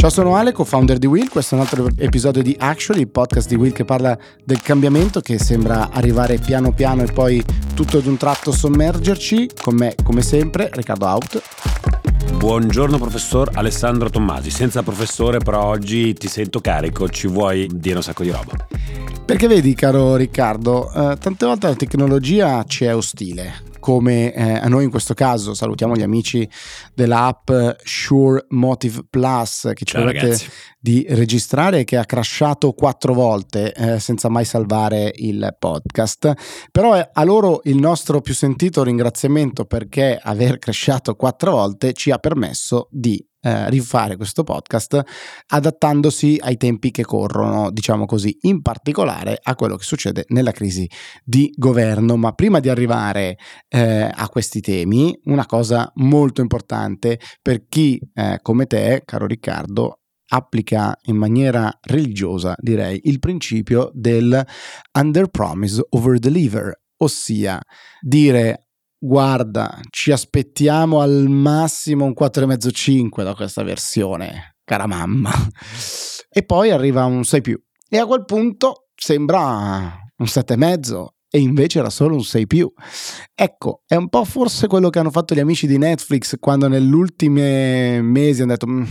Ciao, sono Ale, co-founder di Will. Questo è un altro episodio di Actually, il podcast di Will che parla del cambiamento che sembra arrivare piano piano e poi tutto ad un tratto sommergerci. Con me, come sempre, Riccardo Out. Buongiorno professor Alessandro Tommasi. Senza professore, però oggi ti sento carico, ci vuoi dire un sacco di roba. Perché vedi, caro Riccardo, eh, tante volte la tecnologia ci è ostile come eh, a noi in questo caso salutiamo gli amici dell'app Sure Motive Plus che ci Ciao, permette ragazzi. di registrare che ha crashato quattro volte eh, senza mai salvare il podcast però a loro il nostro più sentito ringraziamento perché aver crashato quattro volte ci ha permesso di eh, rifare questo podcast adattandosi ai tempi che corrono, diciamo così, in particolare a quello che succede nella crisi di governo. Ma prima di arrivare eh, a questi temi, una cosa molto importante per chi eh, come te, caro Riccardo, applica in maniera religiosa, direi, il principio del under promise over deliver, ossia dire guarda, ci aspettiamo al massimo un 4,5-5 da questa versione, cara mamma. E poi arriva un 6 più. E a quel punto sembra un 7,5 e invece era solo un 6 più. Ecco, è un po' forse quello che hanno fatto gli amici di Netflix quando negli ultimi mesi hanno detto "Mm,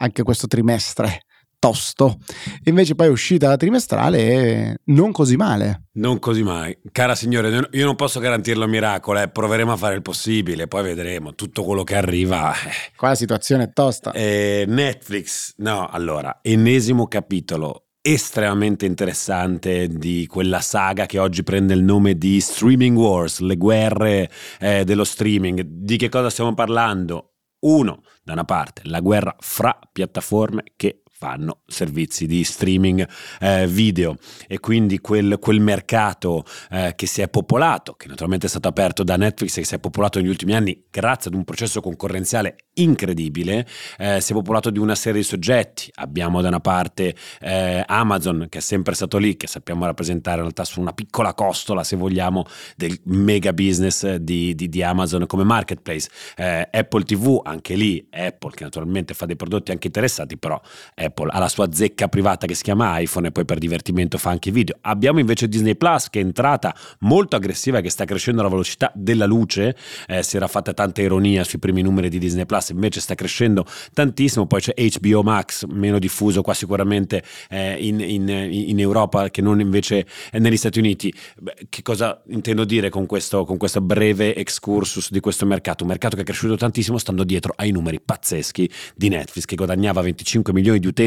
anche questo trimestre tosto. Invece poi è uscita la trimestrale e non così male. Non così mai. Cara signore, io non posso garantirlo a miracolo, eh. proveremo a fare il possibile, poi vedremo. Tutto quello che arriva. eh. Qua la situazione è tosta. Eh, Netflix, no, allora, ennesimo capitolo estremamente interessante di quella saga che oggi prende il nome di Streaming Wars, le guerre eh, dello streaming. Di che cosa stiamo parlando? Uno, da una parte, la guerra fra piattaforme che fanno servizi di streaming eh, video e quindi quel, quel mercato eh, che si è popolato, che naturalmente è stato aperto da Netflix e che si è popolato negli ultimi anni grazie ad un processo concorrenziale incredibile, eh, si è popolato di una serie di soggetti. Abbiamo da una parte eh, Amazon che è sempre stato lì, che sappiamo rappresentare in realtà su una piccola costola, se vogliamo, del mega business di, di, di Amazon come marketplace. Eh, Apple TV, anche lì, Apple che naturalmente fa dei prodotti anche interessanti, però Apple ha la sua zecca privata che si chiama iPhone e poi per divertimento fa anche video. Abbiamo invece Disney Plus che è entrata molto aggressiva e che sta crescendo alla velocità della luce, eh, si era fatta tanta ironia sui primi numeri di Disney Plus, invece sta crescendo tantissimo, poi c'è HBO Max, meno diffuso qua sicuramente eh, in, in, in, Europa che non invece negli Stati Uniti. Beh, che cosa intendo dire con questo, con questo breve excursus di questo mercato? Un mercato che è cresciuto tantissimo stando dietro ai numeri pazzeschi di Netflix che guadagnava 25 milioni di utenti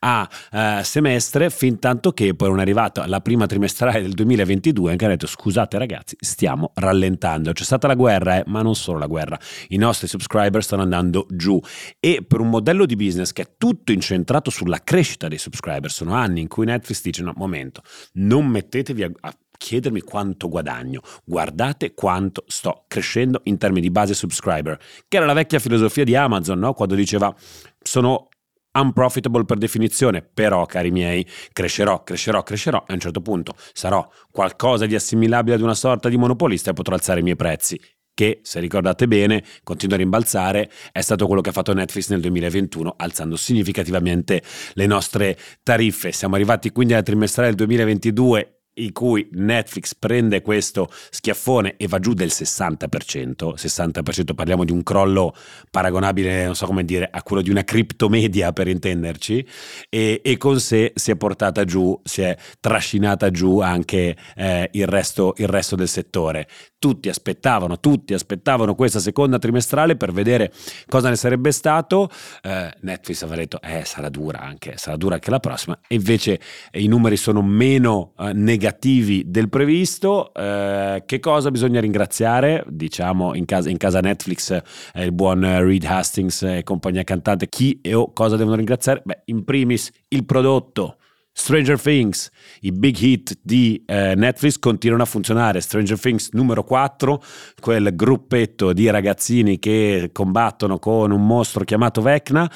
a uh, semestre fin tanto che poi non è arrivata la prima trimestrale del 2022 che ha detto scusate ragazzi stiamo rallentando c'è stata la guerra eh, ma non solo la guerra. I nostri subscriber stanno andando giù. E per un modello di business che è tutto incentrato sulla crescita dei subscriber sono anni in cui Netflix dice no momento non mettetevi a, a chiedermi quanto guadagno, guardate quanto sto crescendo in termini di base subscriber, che era la vecchia filosofia di Amazon, no? quando diceva sono unprofitable per definizione, però cari miei, crescerò, crescerò, crescerò e a un certo punto sarò qualcosa di assimilabile ad una sorta di monopolista e potrò alzare i miei prezzi che, se ricordate bene, continua a rimbalzare, è stato quello che ha fatto Netflix nel 2021, alzando significativamente le nostre tariffe. Siamo arrivati quindi alla trimestrale del 2022 in cui Netflix prende questo schiaffone e va giù del 60%, 60% parliamo di un crollo paragonabile, non so come dire, a quello di una criptomedia per intenderci, e, e con sé si è portata giù, si è trascinata giù anche eh, il, resto, il resto del settore. Tutti aspettavano, tutti aspettavano questa seconda trimestrale per vedere cosa ne sarebbe stato. Eh, Netflix aveva detto, eh, sarà dura anche, sarà dura anche la prossima. E invece eh, i numeri sono meno eh, negativi del previsto. Eh, che cosa bisogna ringraziare? Diciamo in casa, in casa Netflix eh, il buon Reed Hastings e compagnia cantante. Chi e o cosa devono ringraziare? Beh, in primis il prodotto. Stranger Things, i big hit di eh, Netflix continuano a funzionare. Stranger Things numero 4, quel gruppetto di ragazzini che combattono con un mostro chiamato Vecna.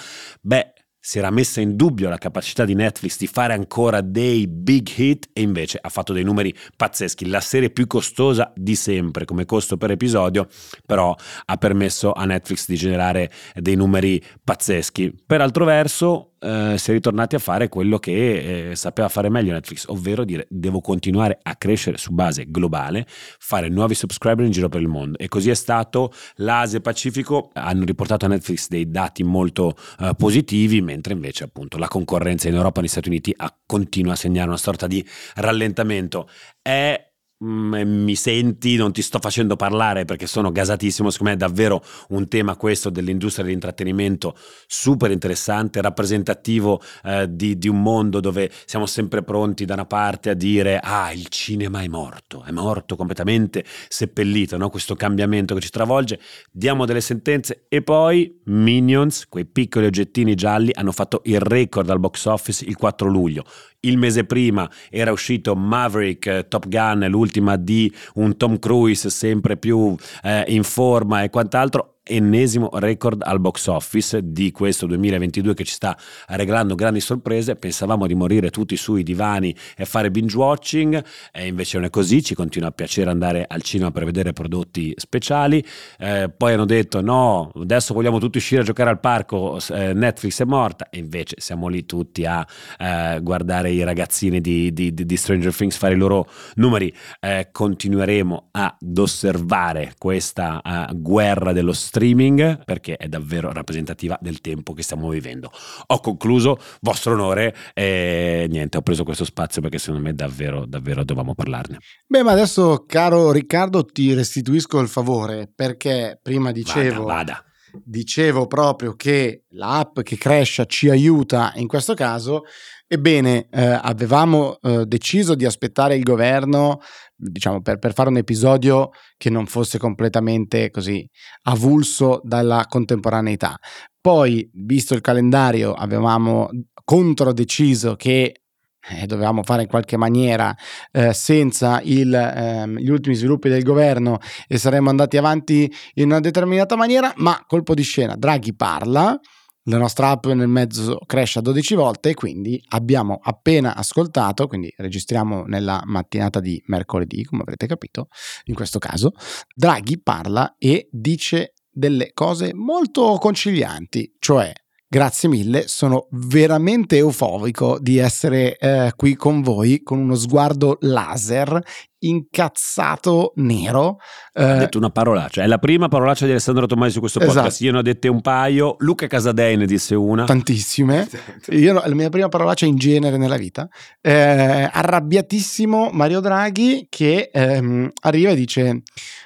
Beh, si era messa in dubbio la capacità di Netflix di fare ancora dei big hit e invece ha fatto dei numeri pazzeschi. La serie più costosa di sempre come costo per episodio, però ha permesso a Netflix di generare dei numeri pazzeschi. Per altro verso, eh, si è ritornati a fare quello che eh, sapeva fare meglio Netflix, ovvero dire devo continuare a crescere su base globale, fare nuovi subscriber in giro per il mondo. E così è stato. L'Asia e Pacifico hanno riportato a Netflix dei dati molto eh, positivi, mentre invece appunto la concorrenza in Europa e negli Stati Uniti continua a segnare una sorta di rallentamento. È Mm, mi senti, non ti sto facendo parlare perché sono gasatissimo, secondo me è davvero un tema questo dell'industria dell'intrattenimento super interessante, rappresentativo eh, di, di, un mondo dove siamo sempre pronti da una parte a dire ah il cinema è morto, è morto completamente seppellito, no? questo cambiamento che ci travolge, diamo delle sentenze e poi Minions, quei piccoli oggettini gialli, hanno fatto il record al box office il 4 luglio. Il mese prima era uscito Maverick eh, Top Gun, l'ultima di un Tom Cruise sempre più eh, in forma e quant'altro ennesimo record al box office di questo 2022 che ci sta regalando grandi sorprese. Pensavamo di morire tutti sui divani e fare binge watching, e invece non è così. Ci continua a piacere andare al cinema per vedere prodotti speciali. Eh, poi hanno detto: no, adesso vogliamo tutti uscire a giocare al parco. Eh, Netflix è morta, e invece siamo lì tutti a eh, guardare i ragazzini di, di, di, Stranger Things fare i loro numeri. Eh, continueremo ad osservare questa eh, guerra dello streaming perché è davvero rappresentativa del tempo che stiamo vivendo. Ho concluso, vostro onore, e niente, ho preso questo spazio perché secondo me davvero, davvero dovevamo parlarne. Beh, ma adesso, caro Riccardo, ti restituisco il favore perché prima dicevo... Vada, vada dicevo proprio che l'app che cresce ci aiuta in questo caso, ebbene eh, avevamo eh, deciso di aspettare il governo diciamo, per, per, fare un episodio che non fosse completamente così avulso dalla contemporaneità. Poi, visto il calendario, avevamo controdeciso che eh, dovevamo fare in qualche maniera eh, senza il, ehm, gli ultimi sviluppi del governo e saremmo andati avanti in una determinata maniera, ma colpo di scena, Draghi parla, la nostra app nel mezzo cresce a 12 volte e quindi abbiamo appena ascoltato, quindi registriamo nella mattinata di mercoledì, come avrete capito, in questo caso, Draghi parla e dice delle cose molto concilianti, cioè Grazie mille, sono veramente eufobico di essere eh, qui con voi con uno sguardo laser incazzato nero. Eh, ha detto una parolaccia, è la prima parolaccia di Alessandro Tomasi su questo podcast. Esatto. Io ne ho dette un paio, Luca Casadei ne disse una. Tantissime. Io, la mia prima parolaccia in genere nella vita. Eh, arrabbiatissimo Mario Draghi che ehm, arriva e dice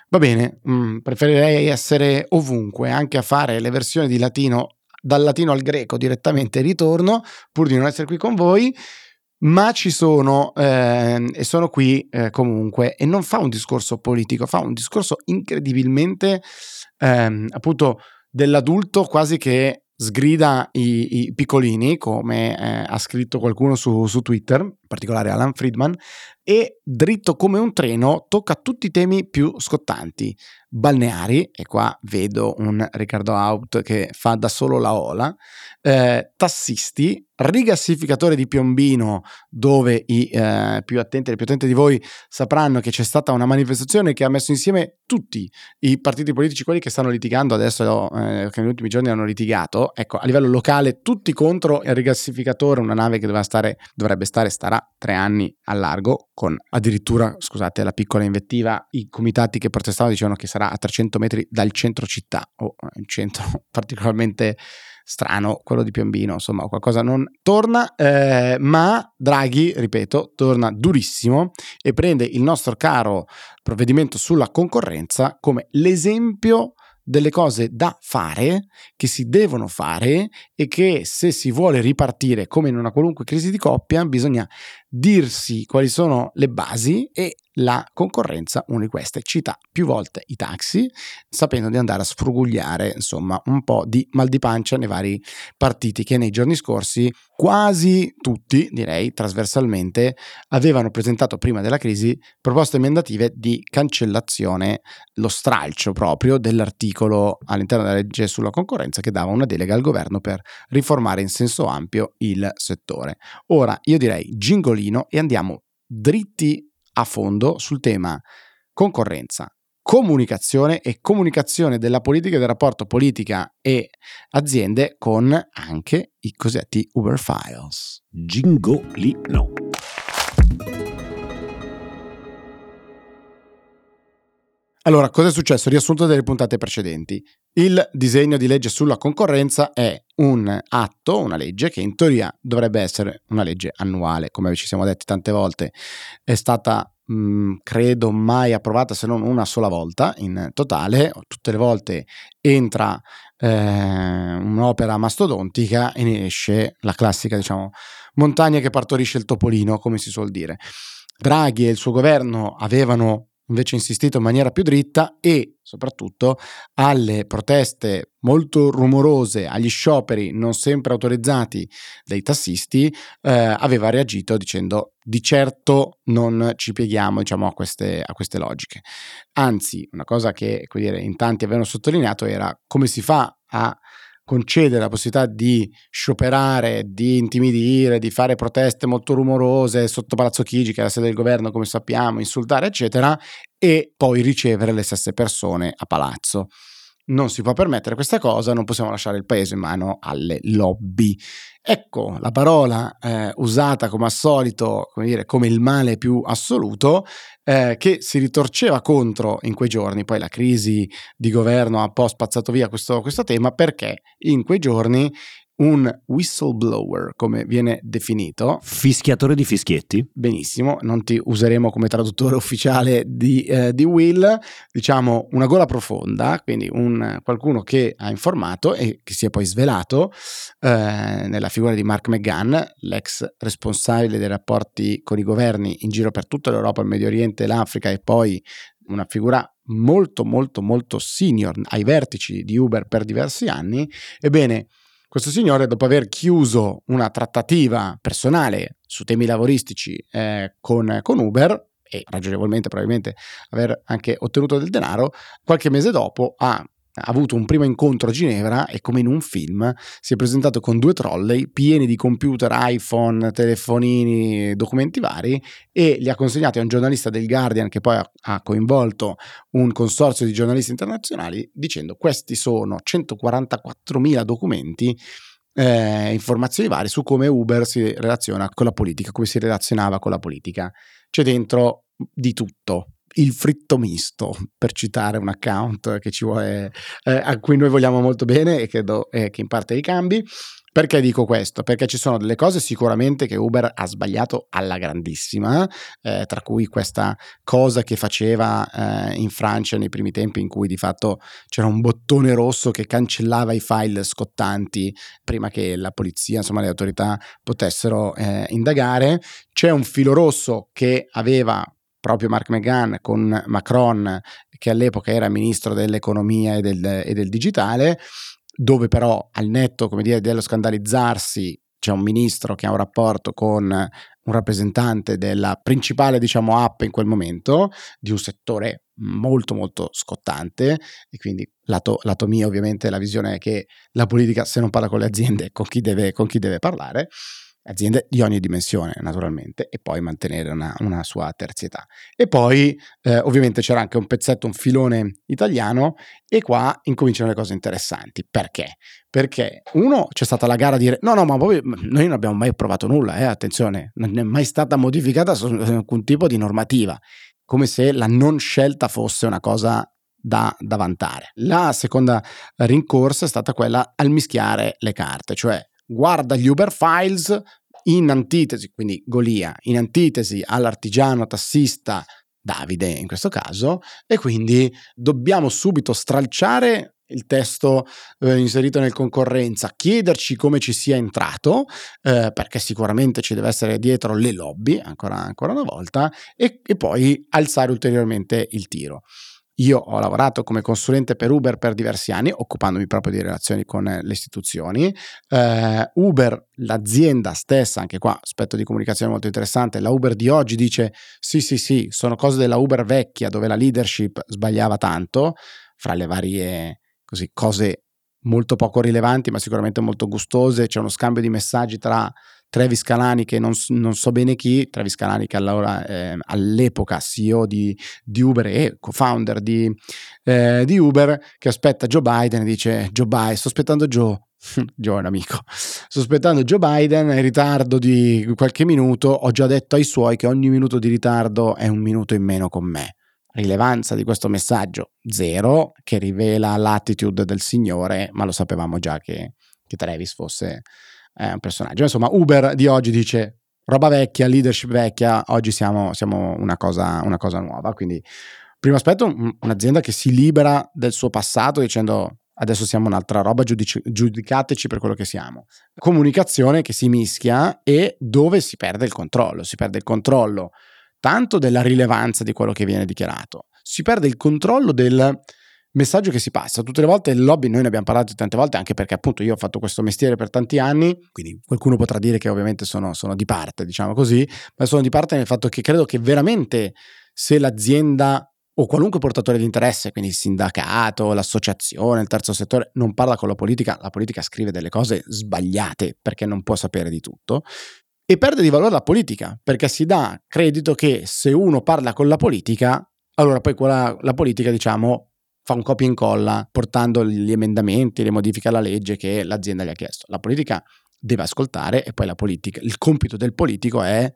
va bene, mh, mm, preferirei essere ovunque, anche a fare le versioni di latino dal latino al greco direttamente ritorno, pur di non essere qui con voi, ma ci sono eh, e sono qui eh, comunque e non fa un discorso politico, fa un discorso incredibilmente eh, appunto dell'adulto quasi che sgrida i, i piccolini, come eh, ha scritto qualcuno su, su Twitter, particolare Alan Friedman, e dritto come un treno tocca tutti i temi più scottanti. Balneari, e qua vedo un Riccardo Out che fa da solo la ola, eh, tassisti, rigassificatore di Piombino, dove i eh, più attenti, le più attente di voi sapranno che c'è stata una manifestazione che ha messo insieme tutti i partiti politici, quelli che stanno litigando adesso, eh, che negli ultimi giorni hanno litigato, ecco, a livello locale, tutti contro il rigassificatore, una nave che stare, dovrebbe stare, starà tre anni a largo, con addirittura, scusate la piccola invettiva, i comitati che protestavano dicevano che sarà a 300 metri dal centro città, o un centro particolarmente strano, quello di Piombino, insomma, qualcosa non torna, eh, ma Draghi, ripeto, torna durissimo e prende il nostro caro provvedimento sulla concorrenza come l'esempio delle cose da fare, che si devono fare e che se si vuole ripartire come in una qualunque crisi di coppia bisogna dirsi quali sono le basi e la concorrenza, una di queste, cita più volte i taxi, sapendo di andare a sfrugugliare insomma un po' di mal di pancia nei vari partiti che nei giorni scorsi quasi tutti, direi trasversalmente, avevano presentato prima della crisi proposte emendative di cancellazione, lo stralcio proprio dell'articolo all'interno della legge sulla concorrenza che dava una delega al governo per riformare in senso ampio il settore. Ora io direi gingolino e andiamo dritti a fondo sul tema concorrenza, comunicazione e comunicazione della politica e del rapporto politica e aziende con anche i cosiddetti Uber Files. Gingolino. Allora, cosa è successo? Riassunto delle puntate precedenti. Il disegno di legge sulla concorrenza è un atto, una legge che in teoria dovrebbe essere una legge annuale, come ci siamo detti tante volte. È stata mh, mm, credo mai approvata se non una sola volta in totale, tutte le volte entra eh, un'opera mastodontica e ne esce la classica, diciamo, montagna che partorisce il topolino, come si suol dire. Draghi e il suo governo avevano invece insistito in maniera più dritta e soprattutto alle proteste molto rumorose, agli scioperi non sempre autorizzati dei tassisti, eh, aveva reagito dicendo di certo non ci pieghiamo diciamo, a, queste, a queste logiche. Anzi, una cosa che dire, in tanti avevano sottolineato era come si fa a concedere la possibilità di scioperare, di intimidire, di fare proteste molto rumorose sotto Palazzo Chigi, che è la sede del governo, come sappiamo, insultare, eccetera, e poi ricevere le stesse persone a palazzo non si può permettere questa cosa, non possiamo lasciare il paese in mano alle lobby. Ecco la parola eh, usata come al solito, come, dire, come il male più assoluto, eh, che si ritorceva contro in quei giorni. Poi la crisi di governo ha un po' spazzato via questo, questo tema perché in quei giorni un whistleblower, come viene definito. Fischiatore di fischietti. Benissimo, non ti useremo come traduttore ufficiale di, eh, di Will, diciamo una gola profonda, quindi un, qualcuno che ha informato e che si è poi svelato eh, nella figura di Mark McGann, l'ex responsabile dei rapporti con i governi in giro per tutta l'Europa, il Medio Oriente, l'Africa e poi una figura molto molto molto senior ai vertici di Uber per diversi anni. Ebbene, questo signore, dopo aver chiuso una trattativa personale su temi lavoristici eh, con, con Uber, e ragionevolmente probabilmente aver anche ottenuto del denaro, qualche mese dopo ha ha avuto un primo incontro a Ginevra e come in un film si è presentato con due trolley pieni di computer, iPhone, telefonini, documenti vari e li ha consegnati a un giornalista del Guardian che poi ha, coinvolto un consorzio di giornalisti internazionali dicendo questi sono 144.000 documenti eh, informazioni varie su come Uber si relaziona con la politica, come si relazionava con la politica. C'è dentro di tutto, il fritto misto, per citare un account vuole, eh, a cui noi vogliamo molto bene e credo eh, che in parte ricambi. Perché dico questo? Perché ci sono delle cose sicuramente che Uber ha sbagliato alla grandissima, eh, tra cui questa cosa che faceva eh, in Francia nei primi tempi in cui di fatto c'era un bottone rosso che cancellava i file scottanti prima che la polizia, insomma le autorità potessero eh, indagare. C'è un filo rosso che aveva proprio Mark McGann con Macron, che all'epoca era ministro dell'economia e del, e del digitale, dove però al netto dire, dello scandalizzarsi c'è un ministro che ha un rapporto con un rappresentante della principale diciamo app in quel momento di un settore molto molto scottante. E quindi lato, lato mio ovviamente la visione è che la politica se non parla con le aziende con chi deve, con chi deve parlare aziende di ogni dimensione naturalmente e poi mantenere una, una sua terzietà. E poi eh, ovviamente c'era anche un pezzetto, un filone italiano e qua incominciano le cose interessanti. Perché? Perché uno c'è stata la gara a dire no no ma poi noi non abbiamo mai provato nulla, eh, attenzione, non è mai stata modificata alcun tipo di normativa, come se la non scelta fosse una cosa da, da, vantare. La seconda rincorsa è stata quella al mischiare le carte, cioè guarda gli Uber Files in antitesi, quindi Golia, in antitesi all'artigiano tassista Davide in questo caso, e quindi dobbiamo subito stralciare il testo eh, inserito nel concorrenza, chiederci come ci sia entrato, eh, perché sicuramente ci deve essere dietro le lobby, ancora, ancora una volta, e, e poi alzare ulteriormente il tiro. Io ho lavorato come consulente per Uber per diversi anni, occupandomi proprio di relazioni con le istituzioni. Uh, Uber, l'azienda stessa, anche qua aspetto di comunicazione molto interessante, la Uber di oggi dice sì sì sì, sono cose della Uber vecchia dove la leadership sbagliava tanto, fra le varie così, cose molto poco rilevanti ma sicuramente molto gustose, c'è uno scambio di messaggi tra Travis Calani che non, non, so bene chi, Travis Calani che allora, eh, all'epoca CEO di, di, Uber e co-founder di, eh, di, Uber, che aspetta Joe Biden e dice Joe Biden, sto aspettando Joe, Joe è un amico, sto aspettando Joe Biden in ritardo di qualche minuto, ho già detto ai suoi che ogni minuto di ritardo è un minuto in meno con me. Rilevanza di questo messaggio zero, che rivela l'attitude del signore, ma lo sapevamo già che, che Travis fosse è un personaggio. Insomma, Uber di oggi dice roba vecchia, leadership vecchia, oggi siamo, siamo una, cosa, una, cosa, nuova. Quindi, primo aspetto, un'azienda che si libera del suo passato dicendo adesso siamo un'altra roba, giudici, giudicateci per quello che siamo. Comunicazione che si mischia e dove si perde il controllo. Si perde il controllo tanto della rilevanza di quello che viene dichiarato, si perde il controllo del messaggio che si passa. Tutte le volte il lobby, noi ne abbiamo parlato tante volte, anche perché appunto io ho fatto questo mestiere per tanti anni, quindi qualcuno potrà dire che ovviamente sono, sono di parte, diciamo così, ma sono di parte nel fatto che credo che veramente se l'azienda o qualunque portatore di interesse, quindi il sindacato, l'associazione, il terzo settore, non parla con la politica, la politica scrive delle cose sbagliate perché non può sapere di tutto. E perde di valore la politica, perché si dà credito che se uno parla con la politica, allora poi quella, la politica, diciamo, fa un copia e incolla portando gli emendamenti, le modifiche alla legge che l'azienda gli ha chiesto. La politica deve ascoltare e poi politica, il compito del politico è,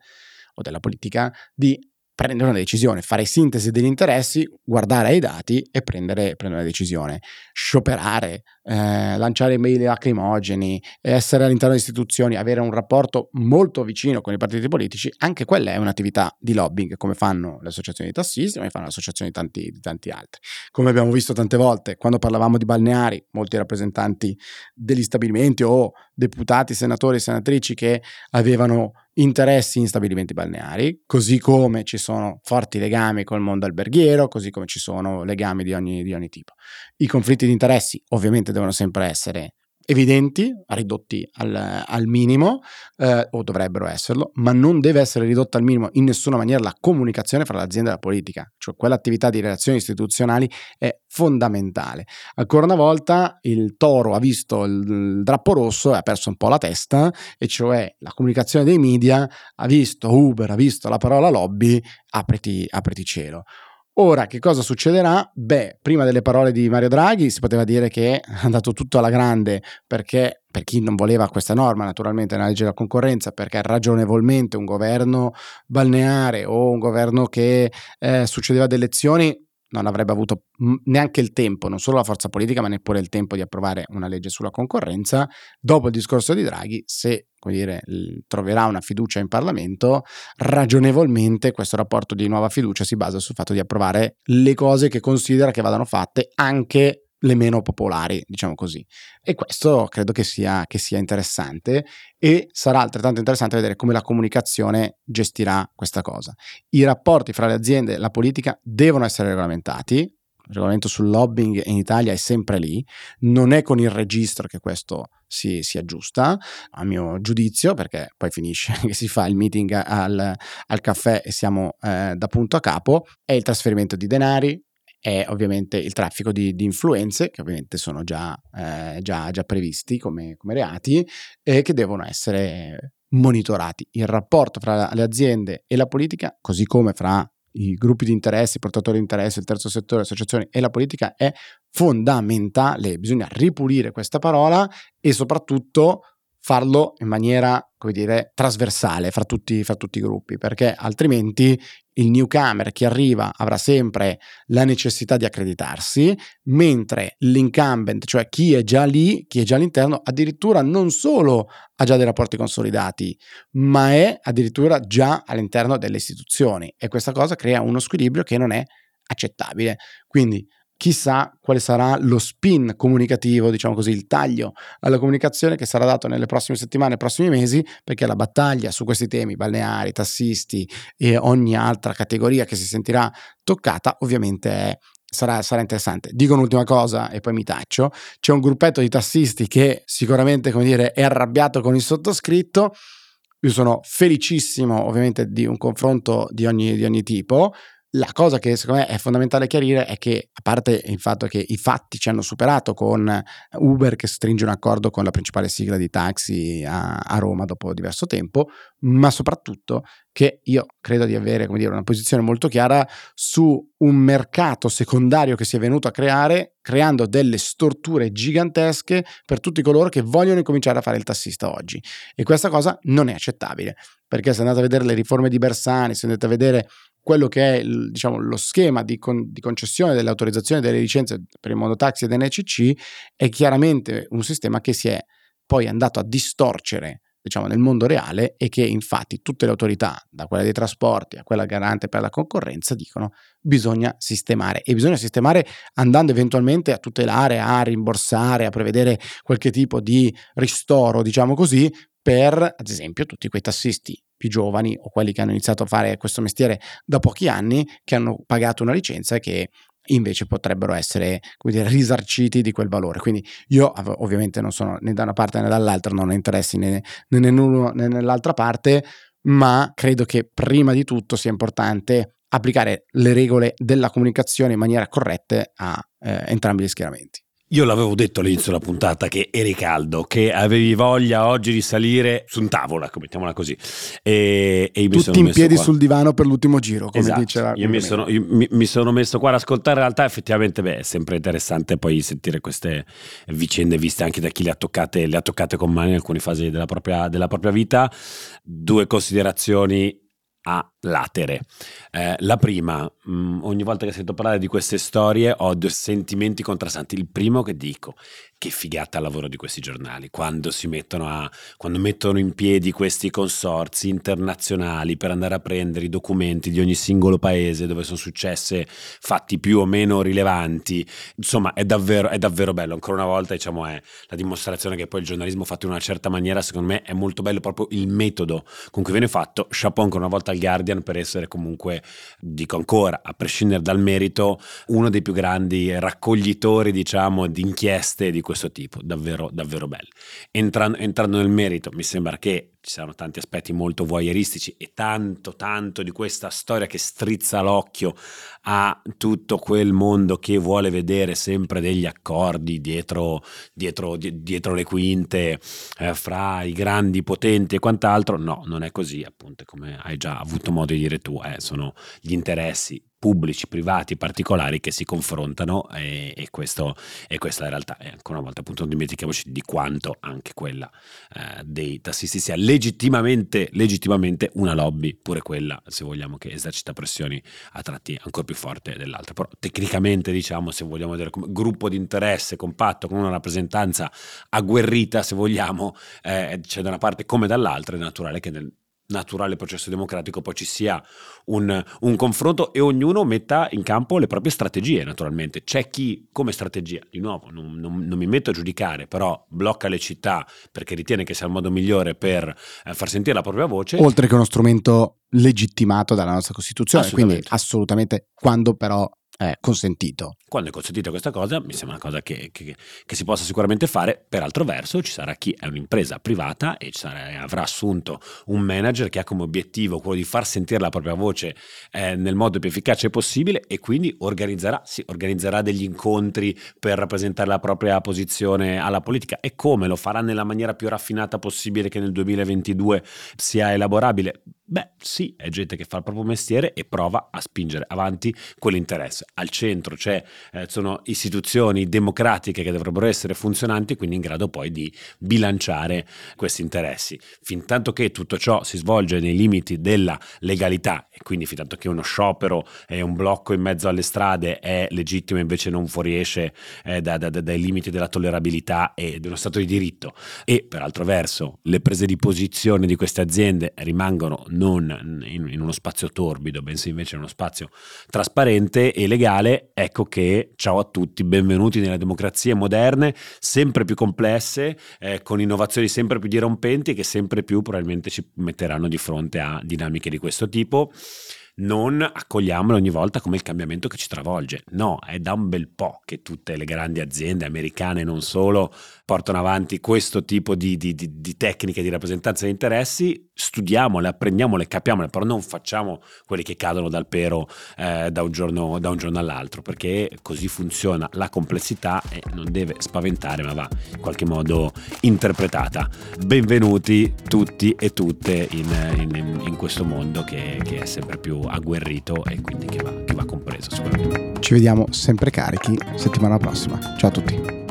o della politica, di prendere una decisione, fare sintesi degli interessi, guardare ai dati e prendere, prendere una decisione. Scioperare, eh, lanciare mail lacrimogeni, essere all'interno delle istituzioni, avere un rapporto molto vicino con i partiti politici, anche quella è un'attività di lobbying, come fanno le associazioni di tassisti, come fanno le associazioni di tanti, di tanti altri. Come abbiamo visto tante volte, quando parlavamo di balneari, molti rappresentanti degli stabilimenti o deputati, senatori, senatrici che avevano interessi in stabilimenti balneari, così come ci sono forti legami col mondo alberghiero, così come ci sono legami di ogni, di ogni tipo. I conflitti di interessi ovviamente devono sempre essere evidenti, ridotti al, al minimo, eh, o dovrebbero esserlo, ma non deve essere ridotta al minimo in nessuna maniera la comunicazione fra l'azienda e la politica, cioè quell'attività di relazioni istituzionali è fondamentale. Ancora una volta il toro ha visto il, il drappo rosso e ha perso un po' la testa, e cioè la comunicazione dei media ha visto Uber, ha visto la parola lobby, apriti, apriti cielo. Ora, che cosa succederà? Beh, prima delle parole di Mario Draghi si poteva dire che è andato tutto alla grande perché, per chi non voleva questa norma, naturalmente nella legge della concorrenza, perché ragionevolmente un governo balneare o un governo che eh, succedeva ad elezioni non avrebbe avuto neanche il tempo, non solo la forza politica, ma neppure il tempo di approvare una legge sulla concorrenza. Dopo il discorso di Draghi, se dire, troverà una fiducia in Parlamento, ragionevolmente questo rapporto di nuova fiducia si basa sul fatto di approvare le cose che considera che vadano fatte anche le meno popolari, diciamo così. E questo credo che sia, che sia il e sarà altrettanto interessante vedere come la comunicazione gestirà questa cosa. I rapporti fra le aziende e la politica devono essere regolamentati, il regolamento sul lobbying in Italia è sempre lì, non è con il registro che questo si, si, aggiusta, a mio giudizio, perché poi finisce che si fa il meeting al, al caffè e siamo eh, da punto a capo, è il trasferimento di denari, è ovviamente il traffico di, di influenze, che ovviamente sono già, eh, già, già previsti come, come, reati e che devono essere monitorati. Il rapporto fra le aziende e la politica, così come fra i gruppi di interesse, i portatori di interesse, il terzo settore, le associazioni e la politica, è fondamentale. Bisogna ripulire questa parola e soprattutto farlo in maniera, come dire, trasversale fra tutti, fra tutti i gruppi, perché altrimenti il newcomer che arriva avrà sempre la necessità di accreditarsi, mentre l'incumbent, cioè chi è già lì, chi è già all'interno, addirittura non solo ha già dei rapporti consolidati, ma è addirittura già all'interno delle istituzioni e questa cosa crea uno squilibrio che non è accettabile. Quindi chissà quale sarà lo spin comunicativo, diciamo così, il taglio alla comunicazione che sarà dato nelle prossime settimane, prossimi mesi, perché la battaglia su questi temi, balneari, tassisti e ogni altra categoria che si sentirà toccata, ovviamente è Sarà, sarà, interessante. Dico un'ultima cosa e poi mi taccio. C'è un gruppetto di tassisti che sicuramente, come dire, è arrabbiato con il sottoscritto. Io sono felicissimo, ovviamente, di un confronto di ogni, di ogni tipo. La cosa che secondo me è fondamentale chiarire è che, a parte il fatto che i fatti ci hanno superato con Uber che stringe un accordo con la principale sigla di taxi a, a Roma dopo diverso tempo, ma soprattutto che io credo di avere dire, una posizione molto chiara su un mercato secondario che si è venuto a creare, creando delle storture gigantesche per tutti coloro che vogliono incominciare a fare il tassista oggi. E questa cosa non è accettabile, perché se andate a vedere le riforme di Bersani, se andate a vedere quello che è diciamo, lo schema di, con, di, concessione delle autorizzazioni delle licenze per il mondo taxi ed NCC è chiaramente un sistema che si è poi andato a distorcere diciamo, nel mondo reale e che infatti tutte le autorità, da quella dei trasporti a quella garante per la concorrenza, dicono bisogna sistemare. E bisogna sistemare andando eventualmente a tutelare, a rimborsare, a prevedere qualche tipo di ristoro, diciamo così, per ad esempio tutti quei tassisti più giovani o quelli che hanno iniziato a fare questo mestiere da pochi anni, che hanno pagato una licenza e che invece potrebbero essere dire, risarciti di quel valore. Quindi io ovviamente non sono né da una parte né dall'altra, non ho interessi né, né nell'uno né nell'altra parte, ma credo che prima di tutto sia importante applicare le regole della comunicazione in maniera corretta a eh, entrambi gli schieramenti. Io l'avevo detto all'inizio della puntata che eri caldo, che avevi voglia oggi di salire su un tavolo, ecco, mettiamola così. E, e Tutti in piedi qua. sul divano per l'ultimo giro, come esatto. diceva. Io, mi sono, io mi, mi sono, messo qua ad ascoltare, in realtà effettivamente beh, è sempre interessante poi sentire queste vicende viste anche da chi le ha toccate, le ha toccate con mano in alcune fasi della propria, della propria vita. Due considerazioni a latere. Eh, la prima, mh, mm, ogni volta che sento parlare di queste storie ho due sentimenti contrastanti. Il primo che dico, che figata il lavoro di questi giornali, quando si mettono a, quando mettono in piedi questi consorzi internazionali per andare a prendere i documenti di ogni singolo paese dove sono successe fatti più o meno rilevanti. Insomma, è davvero, è davvero bello. Ancora una volta, diciamo, è la dimostrazione che poi il giornalismo fatto in una certa maniera, secondo me, è molto bello proprio il metodo con cui viene fatto. Chapeau ancora una volta al Guardian per essere comunque, dico ancora, a prescindere dal merito, uno dei più grandi raccoglitori, diciamo, di inchieste di questo tipo, davvero, davvero bello. Entrando, entrando nel merito, mi sembra che ci saranno tanti aspetti molto voyeuristici e tanto, tanto di questa storia che strizza l'occhio a tutto quel mondo che vuole vedere sempre degli accordi dietro, dietro, dietro le quinte eh, fra i grandi potenti e quant'altro. No, non è così, appunto, come hai già avuto modo di dire tu, eh, sono gli interessi pubblici, privati, particolari che si confrontano e, e, questo, e questa è la realtà. E ancora una volta appunto non dimentichiamoci di quanto anche quella eh, dei tassisti sia legittimamente, legittimamente una lobby, pure quella se vogliamo che esercita pressioni a tratti ancora più forti dell'altra. Però tecnicamente diciamo se vogliamo vedere come gruppo di interesse compatto con una rappresentanza agguerrita se vogliamo, eh, c'è da una parte come dall'altra, è naturale che nel naturale processo democratico poi ci sia un, un, confronto e ognuno metta in campo le proprie strategie naturalmente. C'è chi come strategia di nuovo non, non, non mi metto a giudicare però blocca le città perché ritiene che sia il modo migliore per eh, far sentire la propria voce. Oltre che uno strumento legittimato dalla nostra Costituzione quindi assolutamente. quando però è consentito. Quando è consentito questa cosa, mi sembra una cosa che, che, che, si possa sicuramente fare. Per altro verso, ci sarà chi è un'impresa privata e sarà, avrà assunto un manager che ha come obiettivo quello di far sentire la propria voce eh, nel modo più efficace possibile e quindi organizzerà, sì, organizzerà degli incontri per rappresentare la propria posizione alla politica. E come lo farà nella maniera più raffinata possibile che nel 2022 sia elaborabile? Beh, sì, è gente che fa il proprio mestiere e prova a spingere avanti quell'interesse al centro c'è, eh, sono istituzioni democratiche che dovrebbero essere funzionanti, quindi in grado poi di bilanciare questi interessi. Fin tanto che tutto ciò si svolge nei limiti della legalità e quindi fin tanto che uno sciopero e un blocco in mezzo alle strade è legittimo invece non fuoriesce eh, da, da, dai limiti della tollerabilità e dello Stato di diritto e per altro verso le prese di posizione di queste aziende rimangono non non in, in, uno spazio torbido, bensì invece in uno spazio trasparente e legale, ecco che ciao a tutti, benvenuti nelle democrazie moderne, sempre più complesse, eh, con innovazioni sempre più dirompenti che sempre più probabilmente ci metteranno di fronte a dinamiche di questo tipo non accogliamolo ogni volta come il cambiamento che ci travolge. No, è da un bel po' che tutte le grandi aziende americane, non solo, portano avanti questo tipo di, di, di, di tecniche di rappresentanza di interessi, studiamole, apprendiamole, capiamole, però non facciamo quelli che cadono dal pero eh, da, un giorno, da un giorno all'altro, perché così funziona la complessità e non deve spaventare, ma va in qualche modo interpretata. Benvenuti tutti e tutte in, in, in questo mondo che, che è sempre più agguerrito e quindi che va, che va compreso sicuramente. Ci vediamo sempre carichi settimana prossima. Ciao a tutti.